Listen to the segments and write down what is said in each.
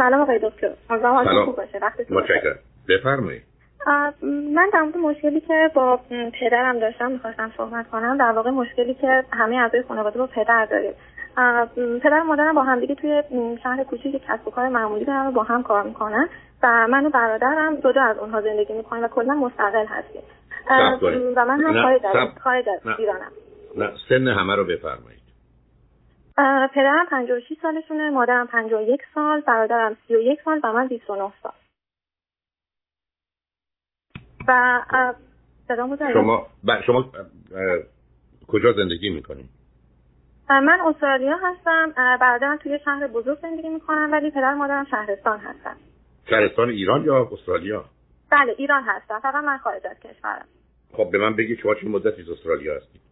سلام آقای دکتر. سلام. خوب باشه. متشکرم. بفرمایید. من در مورد مشکلی که با پدرم داشتم می‌خواستم صحبت کنم در واقع مشکلی که همه اعضای خانواده با پدر داریم. پدر مادرم با همدیگه توی شهر کوچیک کسب و کار معمولی دارن با هم کار می‌کنن و من و برادرم جدا از اونها زندگی می‌کنیم و کلا مستقل هستیم. و من هم خارج از ایرانم. نه سن همه رو بفرمایید. پدرم 56 سالشونه مادرم 51 سال برادرم 31 سال و من 29 سال. و شما شما کجا زندگی می‌کنید من استرالیا هستم. برادرم توی شهر بزرگ زندگی می‌کنم ولی پدر مادرم شهرستان هستم شهرستان ایران یا استرالیا؟ بله ایران هستم فقط من خارج از کشورم. خب به من بگید شما چه مدتی استرالیا هستید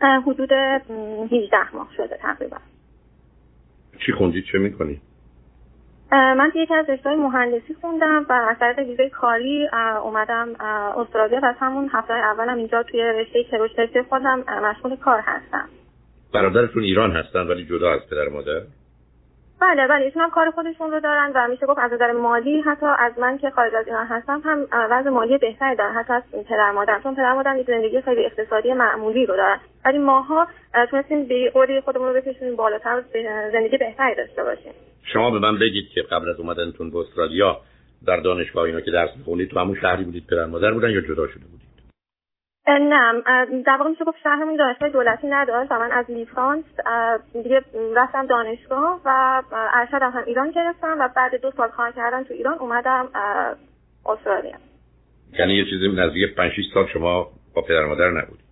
حدود 18 ماه شده تقریبا. چی خوندید چه می‌کنید من یکی از رشته مهندسی خوندم و از طریق ویزای کاری اومدم استرالیا و از همون هفته اولم اینجا توی رشته کروشتسی خودم مشغول کار هستم. برادرتون ایران هستن ولی جدا از پدر مادر؟ بله بله ایشون هم کار خودشون رو دارن و میشه گفت از نظر مالی حتی از من که خارج از ایران هستم هم وضع مالی بهتری دارن حتی از پدر مادر. چون پدر زندگی خیلی اقتصادی معمولی رو دارن. ولی ماها تونستیم به قوری خودمون رو بکشونیم بالاتر زندگی بهتری داشته باشیم. شما به من بگید که قبل از اومدنتون به استرالیا در دانشگاه اینا که درس می‌خونید تو همون شهری بودید پدر مادر بودن یا جدا شده بودید؟ نه در واقع میشه گفت شهرمون دانشگاه دولتی نداشت و من از لیسانس دیگه رفتم دانشگاه و ارشدم هم ایران گرفتم و بعد دو سال کار کردن تو ایران اومدم استرالیا. یعنی یه چیزی نزدیک 5 6 سال شما با پدر مادر نبودید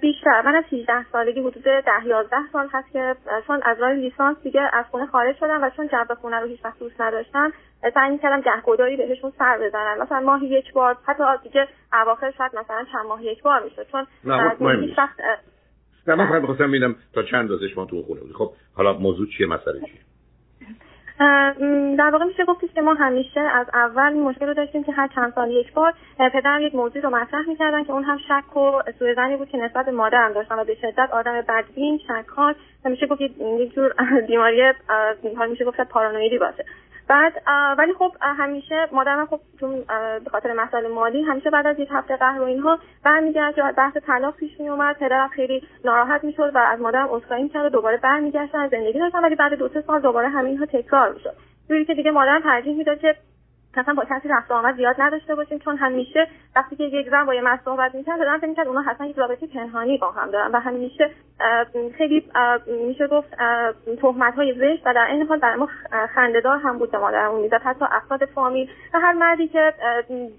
بیشتر من از 18 سالگی حدود 10 11 سال هست که چون از راه لیسانس دیگه از خونه خارج شدم و چون جو خونه رو هیچ وقت دوست نداشتم سعی می‌کردم گهگداری بهشون سر بزنن مثلا ماهی یک بار حتی دیگه اواخر شاید مثلا چند ماه یک بار می‌شد چون هیچ وقت نه من فقط می‌خواستم ببینم تا چند اندازه شما تو خونه بودی خب حالا موضوع چیه؟ مسئله چیه؟ در واقع میشه گفتید که ما همیشه از اول این مشکل رو داشتیم که هر چند سال یک بار پدرم یک موضوع رو مطرح می‌کردن که اون هم شک و سوء بود که نسبت به مادرم داشتن و به شدت آدم بدبین شکار میشه گفت یک جور بیماری میشه گفت پارانویدی باشه. بعد ولی خب همیشه مادرم خب چون به خاطر مسائل مالی همیشه بعد از یک هفته قهر و اینها برمیگشت که بحث طلاق پیش می اومد پدرم خیلی ناراحت می‌شد و از مادرم عذرخواهی می‌کرد و دوباره برمیگشتن زندگی داشتن ولی بعد دو سه سال دوباره همینها تکرار می‌شد. جوری که دیگه مادرم ترجیح می‌داد که اصلا با کسی رفت آمد زیاد نداشته باشیم چون همیشه وقتی که یک زن با یه مرد صحبت می‌کرد دادن فکر می‌کرد اونا حتما یک رابطه پنهانی با هم دارن و همیشه خیلی میشه گفت تهمت های زشت و در این حال در ما خندهدار هم بود به مادرمون می‌زد حتی افراد فامیل و هر مردی که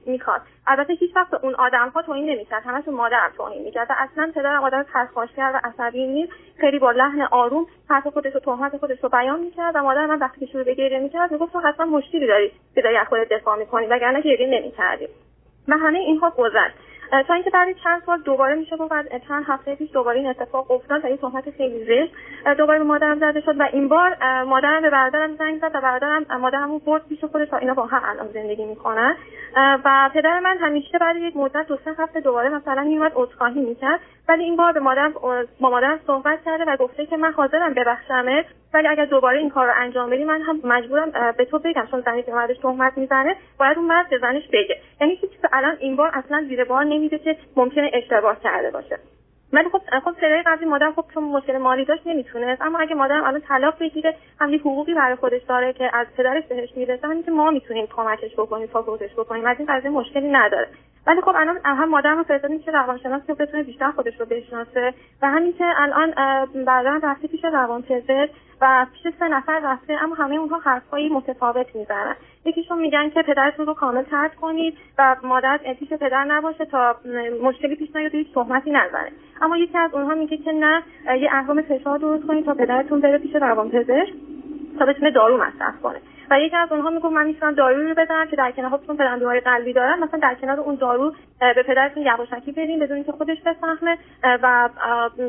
می‌خواد البته هیچ وقت اون آدم ها توهین نمی‌کرد همشون مادرم توهین می‌کرد و اصلا پدرم آدم کرد و عصبی نیست خیلی با لحن آروم حرف خودش و تهمت خودش رو بیان می‌کرد و مادر من وقتی که شروع به گریه می‌کرد می‌گفت تو حتما مشکلی داری که داری خودت دفاع می‌کنی وگرنه گریه نمی‌کردی. و همه اینها گذشت. تا اینکه بعد چند سال دوباره میشه گفت چند هفته پیش دوباره این اتفاق افتاد و این تهمت خیلی زشت. دوباره به مادرم زده شد و این بار مادرم به برادرم زنگ زد و برادرم مادرم برد پیش خودش تا اینا با هم الان زندگی می‌کنن. و پدر من همیشه بعد یک مدت دو سه هفته دوباره مثلا میومد عذرخواهی می‌کرد. ولی این بار به مادرم با مادرم صحبت کرده و گفته که من حاضرم ببخشمت. ولی اگر دوباره این کار رو انجام بدی من هم مجبورم به تو بگم چون زنی که مردش تهمت می‌زنه باید اون مرد به زنش بگه. یعنی هیچ الان این بار اصلا زیر بار نمیده که ممکنه اشتباه کرده باشه. ولی خب خب صدای قبلی مادر خب چون مشکل مالی داشت نمی‌تونست اما اگه مادرم الان طلاق بگیره هم حقوقی برای خودش داره که از پدرش بهش می‌رسه همین که ما می‌تونیم کمکش بکنیم ساپورتش بکنیم از این قضیه مشکلی نداره. ولی خب الان هم مادرم رو فرستادیم که روانشناس که بتونه بیشتر خودش رو بشناسه و همین که الان بعدا رفته پیش روانپزشک و پیش سه نفر رفته اما همه اونها حرفهایی متفاوت می‌زنن. یکیشون میگن که پدرتون رو کامل ترک کنید و مادر پیش پدر نباشه تا مشکلی پیش نیاد هیچ صحبتی نزنه اما یکی از اونها میگه که نه یه اهرام فشار درست کنید تا پدرتون بره پیش روانپزشک تا بتونه دارو مصرف کنه. و یکی از اونها میگه من می‌تونم دارو رو بدم که در کنار خودتون پرنده‌های قلبی دارن. مثلا در کنار اون دارو به پدرتون یواشکی بدین بدون اینکه خودش بفهمه و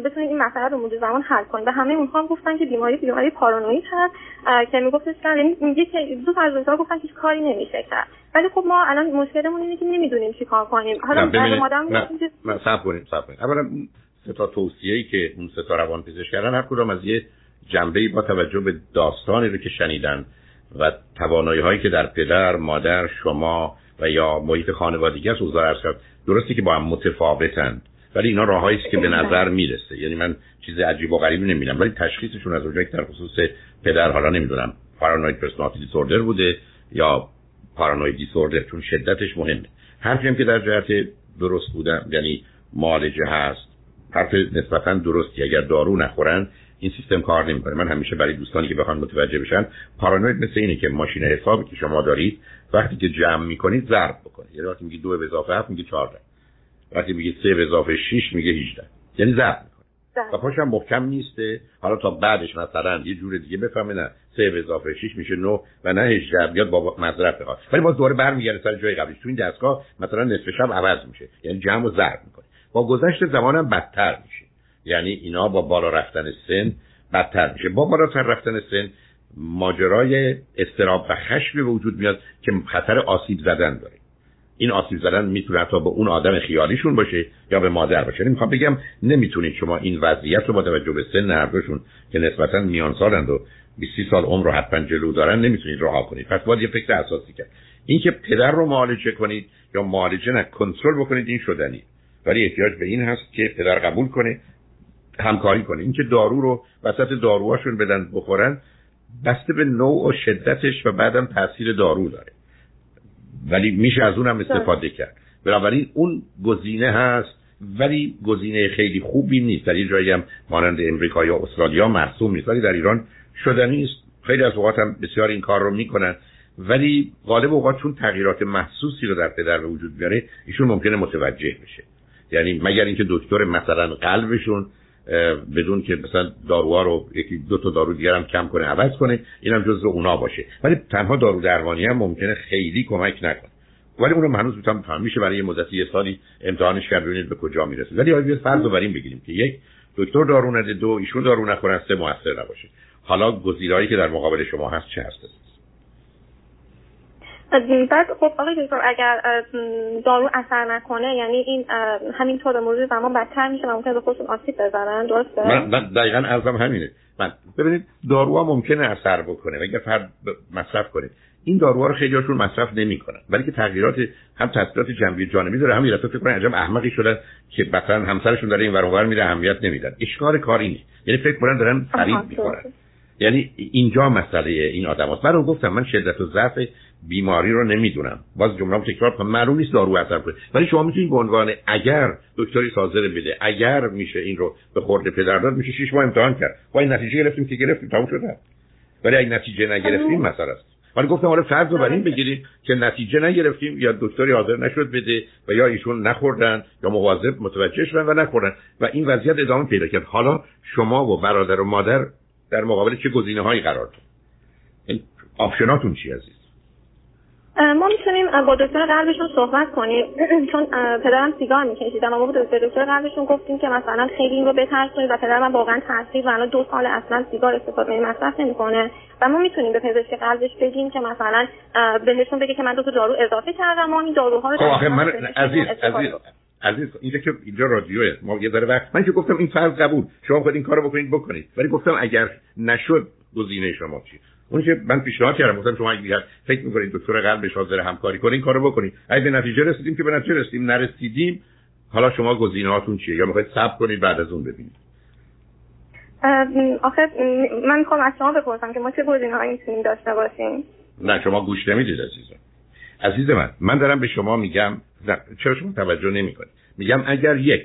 بتونید این مسئله رو مدت زمان حل کنید و همه اونها هم گفتن که بیماری بیماری پارانوید هست. که میگفتش که یعنی میگه که دو تا از اونها گفتن که کاری نمیشه کرد. ولی خب ما الان مشکلمون اینه که نمی‌دونیم چی کار کنیم. حالا نه صبر کنیم صبر کنیم. اولا سه تا توصیه‌ای که اون سه تا روان پزشک کردن هر کدوم از یه جنبه با توجه به داستانی رو که شنیدن و توانایی هایی که در پدر مادر شما و یا محیط خانوادگی است اوضاع کرد درسته که با هم متفاوتند ولی اینا راههایی است که به نظر می‌رسه. یعنی من چیز عجیب و غریبی نمی‌بینم. ولی تشخیصشون از اونجایی که در خصوص پدر حالا نمی‌دونم پارانوید پرسونالیتی دیسوردر بوده یا پارانوید دیسوردر چون شدتش مهمه. حرفی هم که در جهت درست بودن یعنی معالجه هست. حرف نسبتا درستی. اگر دارو نخورن این سیستم کار نمی‌کنه. من همیشه برای دوستانی که بخوان متوجه بشن پارانوید مثل اینه که ماشین حسابی که شما دارید وقتی که جمع می‌کنید ضرب بکنه یعنی وقتی میگی دو به اضافه هفت میگه 14 وقتی میگه سه به اضافه 6 میگه 18 یعنی ضرب می‌کنه و پاشم محکم نیسته. حالا تا بعدش مثلا یه جور دیگه بفهمه نه سه به اضافه 6 میشه 9 و نه 18 بیاد با مذرب بخواد. ولی باز دوباره برمیگرده سر جای قبلیش. تو این دستگاه مثلا نصف شب عوض میشه. یعنی جمع و ضرب می‌کنه. با گذشت زمانم بدتر میشه. یعنی اینا با بالا رفتن سن بدتر میشه. با بالاتر رفتن سن ماجرای استراب و خشم به وجود میاد که خطر آسیب زدن داره. این آسیب زدن می‌تونه حتی به اون آدم خیالیشون باشه یا به مادر باشه. یعنی می‌خوام بگم نمی‌تونید شما این وضعیت رو با توجه به سن هردوشون که نسبتا میان سالند و 20 سال عمر رو حتما جلو دارن نمی‌تونید رها کنید. پس باید یه فکر اساسی کرد. اینکه پدر رو معالجه کنید یا معالجه نه کنترل بکنید این شدنی. ولی احتیاج به این هست که پدر قبول کنه همکاری کنه. اینکه دارو رو وسط داروهاشون بدن بخورن بسته به نوع و شدتش و بعدم تاثیر دارو داره. ولی میشه از اونم استفاده کرد. بنابراین اون گزینه هست ولی گزینه خیلی خوبی نیست. در این جایی هم مانند امریکا یا استرالیا مرسوم نیست. ولی در ایران شدنی است خیلی از اوقات هم بسیار این کار رو می‌کنن. ولی غالب اوقات چون تغییرات محسوسی رو در پدر به وجود بیاره ایشون ممکنه متوجه بشه. یعنی مگر اینکه دکتر مثلا قلبشون بدون که مثلا داروها رو یکی دو تا دارو دیگر هم کم کنه عوض کنه اینم جزء اونا باشه. ولی تنها دارو درمانی هم ممکنه خیلی کمک نکنه. ولی اونو هنوز می‌تونم میشه برای یه مدتی یه سالی امتحانش کرد ببینید به کجا می‌رسه. ولی آیا فرض رو بر این بگیریم که یک دکتر دارو نده دو ایشون دارو نخورن سه موثر نباشه. حالا گزینه‌ای که در مقابل شما هست چه هست؟ بعد خب آقای دکتر اگر دارو اثر نکنه یعنی این همینطور به مرور زمان بدتر میشه و ممکنه به خودشون آسیب بزنن درسته؟ من, من دقیقا ارزم همینه. من ببینید داروها ممکنه اثر بکنه. و اگر فرد مصرف کنه. این داروها رو خیلی هاشون مصرف نمی‌کنن. ولی که تغییرات هم تاثیرات جنبی جانبی داره هم یلتا فکر کنن عجب احمقی شدن که مثلا همسرشون داره این ور میره اهمیت نمیدن. اشکار کار اینه. یعنی فکر کنن دارن فریب می‌کنن. یعنی اینجا مسئله این آدم هست من رو گفتم من شدت و ضعف بیماری رو نمی‌دونم. باز جمله تکرار کنم معلوم نیست دارو اثر کنه ولی شما می‌تونید به عنوان اگر دکتری سازر بده اگر میشه این رو به خورد پدر داد میشه شش ماه امتحان کرد. با این نتیجه گرفتیم که گرفتیم تموم شده ولی اگه نتیجه نگرفتیم مثلا است. ولی گفتم حالا فرض رو بر این بگیرید که نتیجه نگرفتیم یا دکتری حاضر نشد بده و یا ایشون نخوردن یا مواظب متوجه شدن و نخوردن. و این وضعیت ادامه پیدا کرد. حالا شما و برادر و مادر در مقابل چه گزینه هایی قرار دارید؟ آپشناتون چی عزیز؟ ما می‌تونیم با دکتر قلبشون صحبت کنیم. چون پدرم سیگار میکشیدن ما با دکتر قلبشون گفتیم که مثلا خیلی این رو بترسونید و پدرم واقعا تاثیر و الان دو سال اصلا سیگار استفاده مصرف نمی‌کنه. و ما می‌تونیم به پزشک قلبش بگیم که مثلا بهشون بگه که من دو تا دارو اضافه کردم ما این داروها رو خب من عزیز عزیز عزیز اینجا که اینجا رادیوه. ما یه ذره وقت من که گفتم این فرض قبول. شما خود این کارو بکنید بکنید. ولی گفتم اگر نشد گزینه شما چی؟ اون که من پیشنهاد کردم گفتم شما اگه فکر می‌کنید دکتر قلبش حاضر همکاری کنه این کارو بکنید. اگه به نتیجه رسیدیم که به نتیجه رسیدیم نرسیدیم حالا شما گزینه هاتون چیه؟ یا می‌خواید صبر کنید بعد از اون ببینید؟ آخه من می‌خوام از شما بپرسم که ما چه گزینه هایی می‌تونیم داشته باشیم؟ نه شما گوش نمی‌دید عزیزم. عزیز من من دارم به شما میگم چرا شما توجه نمی‌کنید میگم اگر یک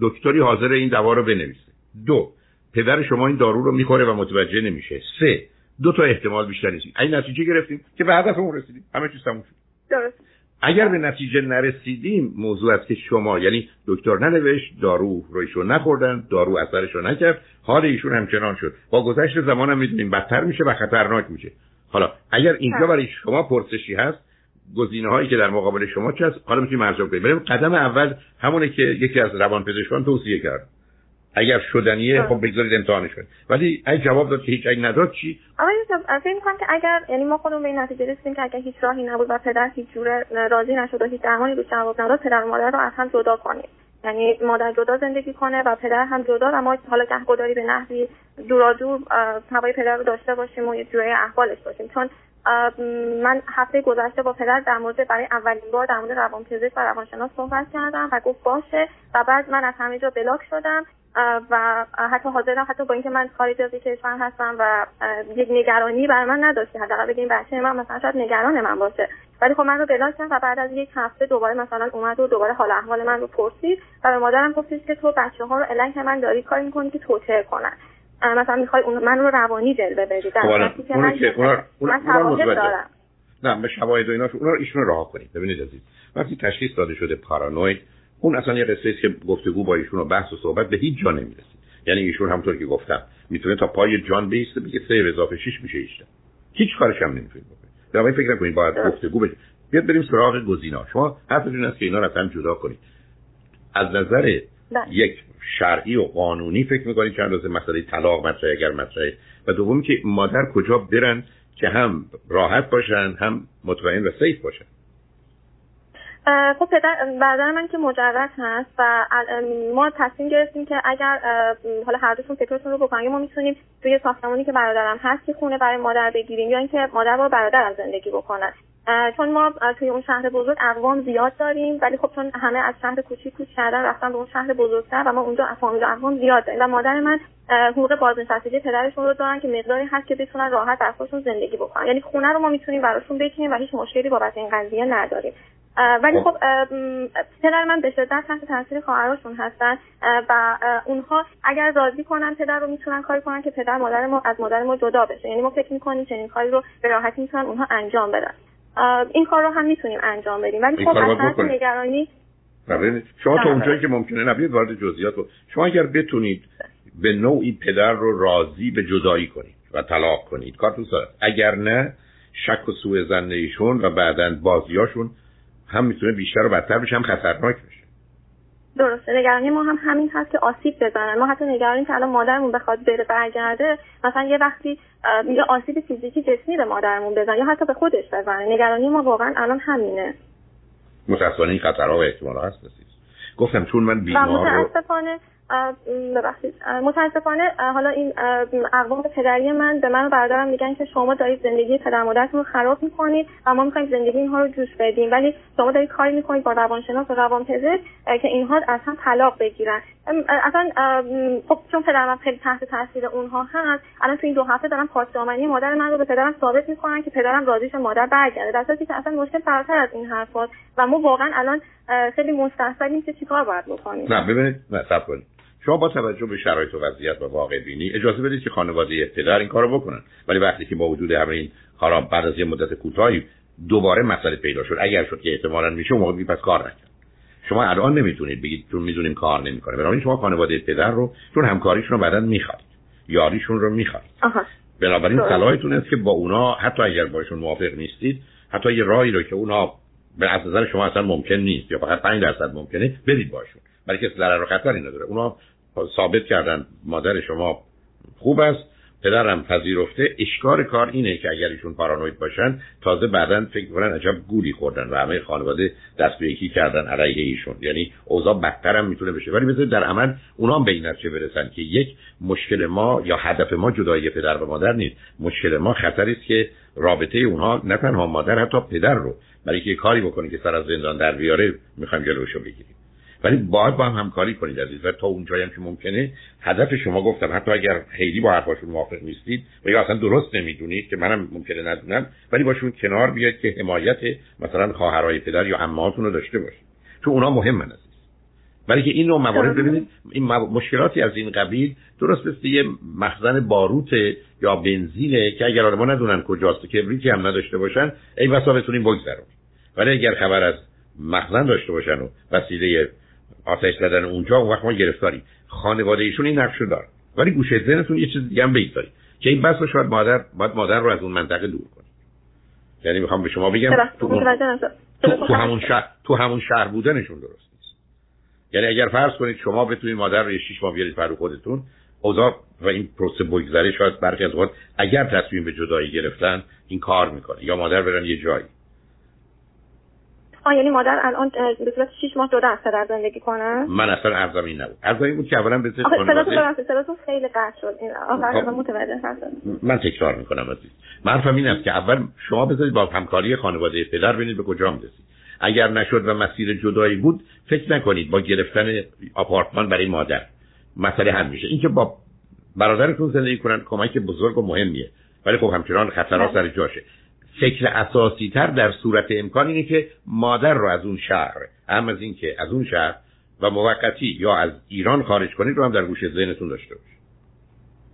دکتری حاضر این دوا رو بنویسه. دو پدر شما این دارو رو می‌خوره و متوجه نمیشه. سه دو تا احتمال بیشتر نیست. این نتیجه گرفتیم که به هدفمون رسیدیم. همه چیز تموم شد. درست. اگر به نتیجه نرسیدیم موضوع است که شما یعنی دکتر ننوشت دارو رو ایشون نخوردن دارو اثرش رو نکرد حال ایشون همچنان شد. با گذشت زمان هم می‌دونیم بدتر میشه و خطرناک میشه. حالا اگر اینجا بله. برای شما پرسشی هست گزینه هایی که در مقابل شما چه هست حالا می‌تونیم ارجاع کنیم. بریم قدم اول همونه که یکی از روانپزشکان توصیه کرد. اگر شدنیه خب بگذارید امتحانش کنید ولی اگه جواب داد که هیچ اگه نداد چی؟ آقای یوسف فکر می‌کنم که اگر یعنی ما خودمون به این نتیجه رسیدیم که اگر هیچ راهی نبود و پدر هیچ جوره راضی نشد و هیچ درمانی رو جواب نداد پدر و مادر رو از هم جدا کنیم. یعنی مادر جدا زندگی کنه و پدر هم جدا و ما حالا گهگداری به نحوی دورا دور هوای پدر رو داشته باشیم و یه جوری احوالش باشیم. چون من هفته گذشته با پدر در مورد برای اولین بار در مورد روانپزشک و روانشناس صحبت کردم و گفت باشه و بعد من از همه جا بلاک شدم و حتی حاضرم حتی با اینکه من خارج از کشور هستم و یک نگرانی بر من نداشته حداقل بگیم بچه من مثلا شاید نگران من باشه. ولی خب من رو بلاک کرد و بعد از یک هفته دوباره مثلا اومد و دوباره حال احوال من رو پرسید و به مادرم گفتش که تو بچه ها رو علیه من داری کاری می‌کنی که توتر کنن. مثلا می‌خوای اون من رو روانی جلوه بدی در خب که من من دارم. نه به شواهد و اینا اونا رو ایشون راه کنید. ببینید عزیز وقتی تشخیص داده شده پارانوید اون اصلا یه قصه است که گفتگو با ایشون و بحث و صحبت به هیچ جا نمی‌رسه. یعنی ایشون همونطور که گفتم می‌تونه تا پای جان بیسته بگه سه اضافه 6 میشه 18 هیچ کارش هم نمی‌تونه بکنه در فکر نکنید باید گفتگو بشه. بیاد بریم سراغ گزینا. شما حرفتون است که اینا رو اصلا جدا کنید. از نظر بله. یک شرعی و قانونی فکر می‌کنید چند روز مسئله طلاق مطرحه اگر مطرحه و دومی که مادر کجا برن که هم راحت باشن هم مطمئن و سیف باشن؟ خب پدر برادر من که مجرد هست و ما تصمیم گرفتیم که اگر حالا هر دوتون فکرتون رو بکنیم ما می‌تونیم توی ساختمانی که برادرم هست که خونه برای مادر بگیریم یا اینکه مادر با برادرم زندگی بکنن. چون ما توی اون شهر بزرگ اقوام زیاد داریم ولی خب چون همه از شهر کوچیک کوچ کردن رفتن به اون شهر بزرگتر و ما اونجا فامیل اقوام زیاد داریم. و مادر من حقوق بازنشستگی پدرشون رو دارن که مقداری هست که بتونن راحت در خودشون زندگی بکنن. یعنی خونه رو ما می‌تونیم براشون بکنیم و هیچ مشکلی بابت این قضیه نداریم. ولی خب پدر من به شدت تحت تاثیر خواهراشون هستن و اونها اگر راضی کنن پدر رو می‌تونن کاری کنن که پدر مادر ما از مادر ما جدا بشه. یعنی ما فکر می‌کنیم چنین کاری رو به راحتی می‌تونن اونها انجام بدن. این کار رو هم می‌تونیم انجام بدیم. ولی خب از نگرانی شما تا اونجایی که ممکنه نبید وارد جزئیات شما اگر بتونید به نوعی پدر رو راضی به جدایی کنید و طلاق کنید کارتون ساده اگر نه شک و سوء زن ایشون و بعدا بازیاشون هم می‌تونه بیشتر و بدتر بشه هم خطرناک بشه. درسته. نگرانی ما هم همین هست که آسیب بزنن ما حتی نگرانی که الان مادرمون بخواد بره برگرده مثلا یه وقتی یه آسیب فیزیکی جسمی به مادرمون بزنه یا حتی به خودش بزنه. نگرانی ما واقعا الان همینه. متاسفانه این خطرها و احتمال هست گفتم چون من بیمار رو متاسفانه حالا این اقوام پدری من به من و برادرم میگن که شما دارید زندگی پدر مادرتون رو خراب می‌کنید و ما می‌خوایم زندگی اینها رو جوش بدیم. ولی شما دارید کاری می‌کنید با روانشناس و روانپزشک که اینها هم طلاق بگیرن. اصلا خب چون پدرم خیلی تحت تاثیر اونها هست الان تو این دو هفته دارم پاسدامنی مادر من رو به پدرم ثابت می‌کنن که پدرم راضیش مادر برگرده. در که اصلا مشکل فراتر از این حرفات و ما واقعا الان خیلی مستحصلیم که چیکار باید بکنیم. نه ببینید نه شما با توجه به شرایط و وضعیت و واقع بینی اجازه بدید که خانواده پدر این کارو بکنن. ولی وقتی که با وجود همین حالا بعد از یه مدت کوتاهی دوباره مسئله پیدا شد اگر شد که احتمالاً میشه اون موقع پس کار نکرد. شما الان نمی‌تونید بگید چون می‌دونیم کار نمی‌کنه. بنابراین شما خانواده پدر رو چون همکاریشون رو بعدا می‌خواید یاریشون رو می‌خواید بنابراین صلاحتون است که با اونا حتی اگر باشون موافق نیستید حتی یه راهی رو که اونا به از نظر شما اصلا ممکن نیست یا فقط 5 درصد ممکنه بدید باشون. برای که ضرر و خطری نداره. اونا ثابت کردن مادر شما خوب است پدرم پذیرفته. اشکار کار اینه که اگر ایشون پارانوید باشن تازه بعدا فکر کنن عجب گولی خوردن و همه خانواده دست به یکی کردن علیه ایشون. یعنی اوضاع بدتر هم می‌تونه بشه. ولی بذارید در عمل اونا هم به این نتیجه برسن که یک مشکل ما یا هدف ما جدایی پدر و مادر نیست. مشکل ما خطری است که رابطه اونها نه تنها مادر حتی پدر رو. برای که کاری بکنه که سر از زندان در بیاره می‌خوایم جلوشو بگیریم. ولی باید با هم همکاری کنید عزیز و تا اونجایی هم که ممکنه هدف شما گفتم حتی اگر خیلی با حرفاشون موافق نیستید و یا اصلا درست نمی‌دونید که منم ممکنه ندونم ولی باشون کنار بیاید که حمایت مثلا خواهرای پدر یا عمهاتون رو داشته باشید. تو اونا مهم عزیز. ولی که این نوع موارد ببینید این مشکلاتی از این قبیل درست مثل یه مخزن باروت یا بنزینه که اگر آدم‌ها ندونن کجاست کبریتی هم نداشته باشن ای بسا بتونیم بگذرونیم. ولی اگر خبر از مخزن داشته باشن و وسیله آتش زدن اونجا اون وقت ما گرفتاری خانواده ایشون این نقش دار. ولی گوشه ذهنتون یه چیز دیگه هم بگذارید. که این بس شاید مادر باید مادر رو از اون منطقه دور کنید یعنی می‌خوام به شما بگم تو, تو, همون شهر تو همون شهر بودنشون درست نیست. یعنی اگر فرض کنید شما بتونید مادر رو یه شیش ماه بیارید پر خودتون اوضاع و این پروسه بگذره شاید برخی از وقت اگر تصمیم به جدایی گرفتن این کار می‌کنه. یا مادر برن یه جایی. آ یعنی مادر الان به صورت 6 ماه جدا از پدر زندگی کنه؟ من اصلا ارزم این نبود. ارزم این بود که اولا به خانواده صداتون خیلی قطع شد. این آخر خب. متوجه من تکرار می‌کنم عزیز. من این است که اول شما بذارید با همکاری خانواده پدر ببینید به کجا می‌رسید. اگر نشد و مسیر جدایی بود فکر نکنید با گرفتن آپارتمان برای مادر. مسئله حل میشه. اینکه با برادرتون زندگی کنن کمک بزرگ و مهمیه. ولی خب همچنان خطرات بله. سر جاشه. فکر اساسی تر در صورت امکان اینه که مادر رو از اون شهر هم از اینکه از اون شهر و موقتی یا از ایران خارج کنید رو هم در گوش ذهنتون داشته باشید.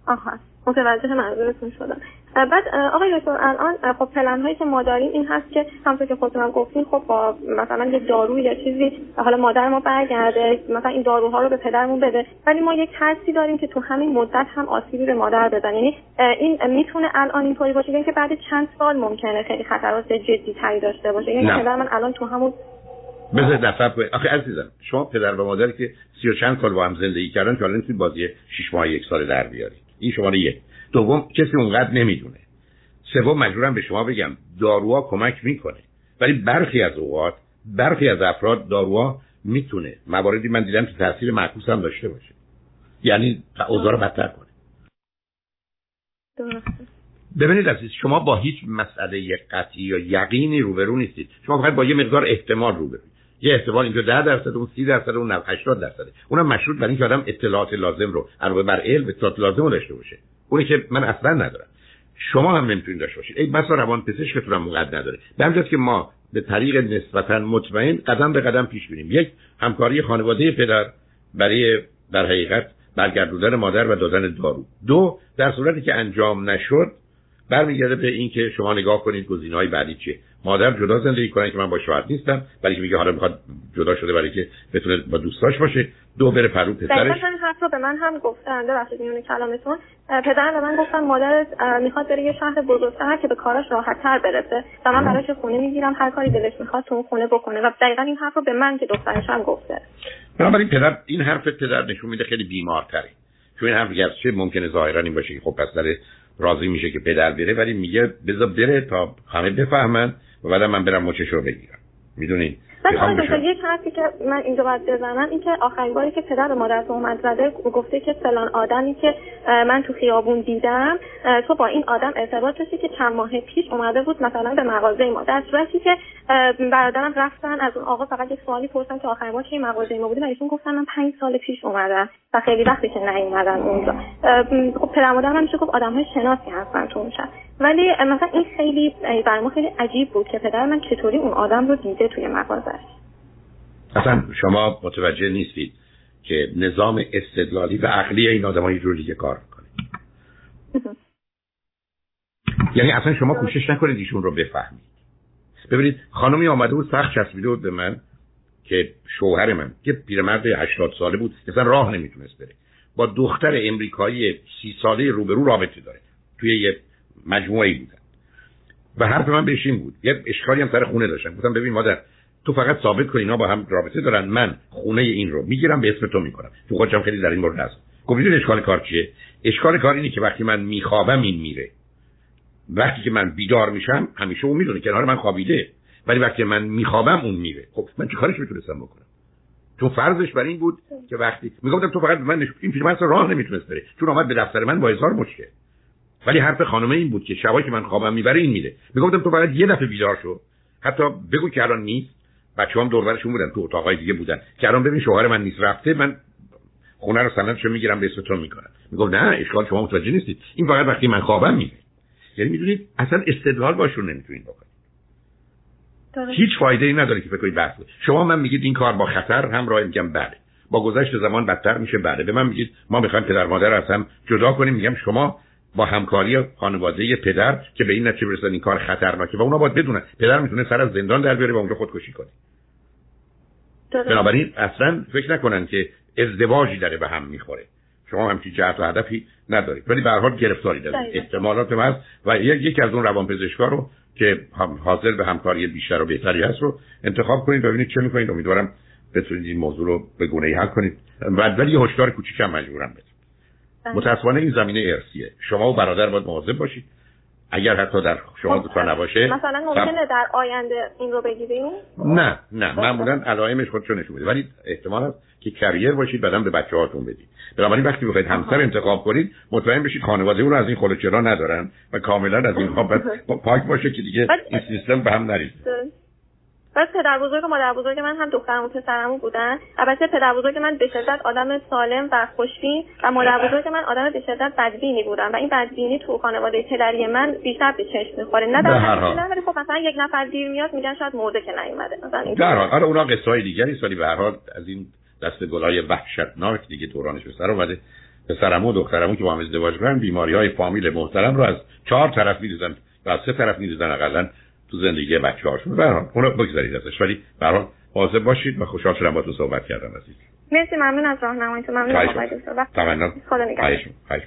آها متوجه منظورتون شدم. بعد آقای دکتر الان خب پلن هایی که ما داریم این هست که همونطور که خودتون گفتین خب با مثلا یه دارو یا چیزی حالا مادر ما برگرده مثلا این داروها رو به پدرمون بده ولی ما یک ترسی داریم که تو همین مدت هم آسیبی به مادر بزنه. یعنی این می‌تونه الان اینطوری باشه یعنی که بعد چند سال ممکنه خیلی خطرات جدی تری داشته باشه. یعنی پدر من الان تو همون بذار دفعه آخه عزیزم شما پدر و مادری که سی و چند سال با هم زندگی کردن که الان بازی شش ماه یک سال در بیارید. این شماره یک. دوم کسی اونقدر نمی‌دونه. سوم مجبورم به شما بگم داروها کمک می‌کنه. ولی برخی از اوقات برخی از افراد داروها می‌تونه. مواردی من دیدم که تاثیر معکوس هم داشته باشه. یعنی اوضاع رو بدتر کنه. ببینید عزیز شما با هیچ مسئله قطعی یا یقینی روبرو نیستید. شما فقط با یه مقدار احتمال روبرو. یه احتمال اینجا 10 درصد اون 30 درصد اون 80 درصد اونم مشروط بر اینکه آدم اطلاعات لازم رو علاوه بر علم اطلاعات لازم رو داشته باشه. اونی که من اصلا ندارم. شما هم نمی‌تونید داشته باشید. ای بسا روان پزشکتون هم اونقدر نداره. به که ما به طریق نسبتا مطمئن قدم به قدم پیش بریم یک همکاری خانواده پدر برای در حقیقت برگردوندن مادر و دادن دارو. دو در صورتی که انجام نشد برمیگرده به اینکه شما نگاه کنید گزینه‌های بعدی چیه. مادر جدا زندگی کنه که من با شوهر نیستم ولی که میگه حالا می‌خواد جدا شده برای که بتونه با دوستاش باشه. دو بره پرو پسرش. همین حرف رو به من هم گفتن. ببخشید میونه کلامتون. پدرم به من گفتن مادرت می‌خواد بره یه شهر بزرگتر که به کارش راحتتر برسه. و من براش خونه می‌گیرم. هر کاری دلش می‌خواد تو اون خونه بکنه. و دقیقا این حرف رو به من که دخترش هم گفته. بنابراین پدر این حرف پدر نشون میده خیلی بیمارتره. چون این حرف گرچه ممکنه ظاهرا این باشه که خب پس داره راضی میشه که پدر بره ولی میگه بذار بره تا همه بفهمن و بعد من برم مچش رو بگیرم. می‌دونین من یک حرفی که من اینجا باید بزنم این که آخرین باری که پدر به مادر اومد زده گفته که فلان آدمی که من تو خیابون دیدم تو با این آدم ارتباط داشتی که چند ماه پیش اومده بود مثلا به مغازه ما. در صورتی که برادرم رفتن از اون آقا فقط یک سوالی پرسن که آخرین بار که مغازه ما بودیم؟ و ایشون گفتن من پنج سال پیش اومدم. و خیلی وقتی که نیومدن اونجا. خب پدر مادرم هم میشه گفت آدم های شناسی هستن تو اون ولی مثلا این خیلی برای ما خیلی عجیب بود که پدر من چطوری اون آدم رو دیده توی مغازه اصلا شما متوجه نیستید که نظام استدلالی و عقلی این آدم های جور دیگه کار می‌کنه. یعنی اصلا شما کوشش نکنید ایشون رو بفهمید. ببینید خانمی آمده بود سخت چسبیده بود به من. که شوهر من که پیرمرد 80 ساله بود اصلا راه نمی‌تونست بره. با دختر امریکایی سی ساله روبرو رابطه داره. توی یه مجموعه بودن. و حرف من بهش این بود. یه اشکالی هم سر خونه داشتن گفتم ببین مادر تو فقط ثابت کن اینا با هم رابطه دارن. من خونه این رو می‌گیرم به اسم تو می‌کنم. تو خودم خیلی در این مورد هست. گفت اشکال کار چیه؟ اشکال کار اینه که وقتی من میخوابم این میره. وقتی که من بیدار میشم همیشه اون می‌دونه. کنار من خوابیده. ولی وقتی من میخوابم اون میره. خب من چیکارش می‌تونستم بکنم؟ تو فرضش بر این بود که وقتی می‌گفتم تو فقط من این پیرمرد راه نمی‌تونست بره. چون اومد به دفتر من با هزار مشکل. ولی حرف خانمه این بود که شبایی که من خوابم می‌بره این میره. می‌گفتم تو فقط یه دفعه بیدار شو. حتی بگو که الان نیست. بچه هم دور برشون بودن. تو اتاقای دیگه بودن. که الان ببین شوهر من نیست. رفته من خونه رو سندشو می‌گیرم به اسم تو می‌کنم. می‌گفت نه اشکال شما متوجه نیستید. این فقط وقتی من خوابم میره. یعنی می‌دونید اصلا استدلال باشون نمی‌تونید بکنید. هیچ فایده ای نداره که فکر کنید بحث شما من میگید این کار با خطر هم راه میگم بله. با گذشت زمان بدتر میشه بله. به من میگید ما می‌خوایم پدر مادر از هم جدا کنیم. میگم شما با همکاری خانواده پدر که به این نتیجه برسن این کار خطرناکه و اونا باید بدونن. پدر می‌تونه سر از زندان در بیاره و اونجا خودکشی کنه. بنابراین اصلا فکر نکنن که ازدواجی داره به هم می‌خوره. شما همچین جهت و هدفی ندارید. ولی به هر حال گرفتاری دارید. احتمالات هست و یکی از اون روانپزشکا رو که حاضر به همکاری بیشتر و بهتری هست رو انتخاب کنید ببینید چه می‌کنید. امیدوارم بتونید این موضوع رو به گونه ای حل کنید. ولی یه هشدار کوچیکم مجبورم بدم. بله. متاسفانه این زمینه ارسیه شما و برادر باید مواظب باشید. اگر حتی در شما خب، دوتا نباشه مثلا ممکنه در آینده این رو بگیریم؟ نه نه. معمولا علائمش خودشون نشون میده. ولی احتمال هست که کریر باشید بعدا به بچه هاتون بدید. بنابراین وقتی بخواید همسر انتخاب کنید مطمئن بشید خانواده اون رو از این خلوچرا ندارن و کاملا از این پاک باشه که دیگه این سیستم به هم نریزه بس پدر بزرگ و مادر بزرگ من هم دخترم و پسرمو بودن. البته پدر بزرگ من به شدت آدم سالم و خوشبین و مادر بزرگ من آدم به شدت بدبینی بودن و این بدبینی تو خانواده پدری من بیشتر به چشم می‌خوره. نه در حال. ولی خب مثلا یک نفر دیر میاد میگن شاید مرده که نیومده. مثلا در حال. آره اونا قصه های دیگری سالی به هر حال از این دست گلای وحشتناک دیگه دورانش به سر اومده. پسرمو و دخترمو که با هم ازدواج کردن بیماری های فامیل محترم رو از چهار طرف می‌دیدن و از سه طرف می‌دیدن اقلا تو زندگی بچه هاشون برحال اونو بگذارید ازش. ولی برحال واضح باشید و خوشحال شدم با تو صحبت کردم عزیز. مرسی ممنون از راهنماییتون. ممنون از خدا نگهدار.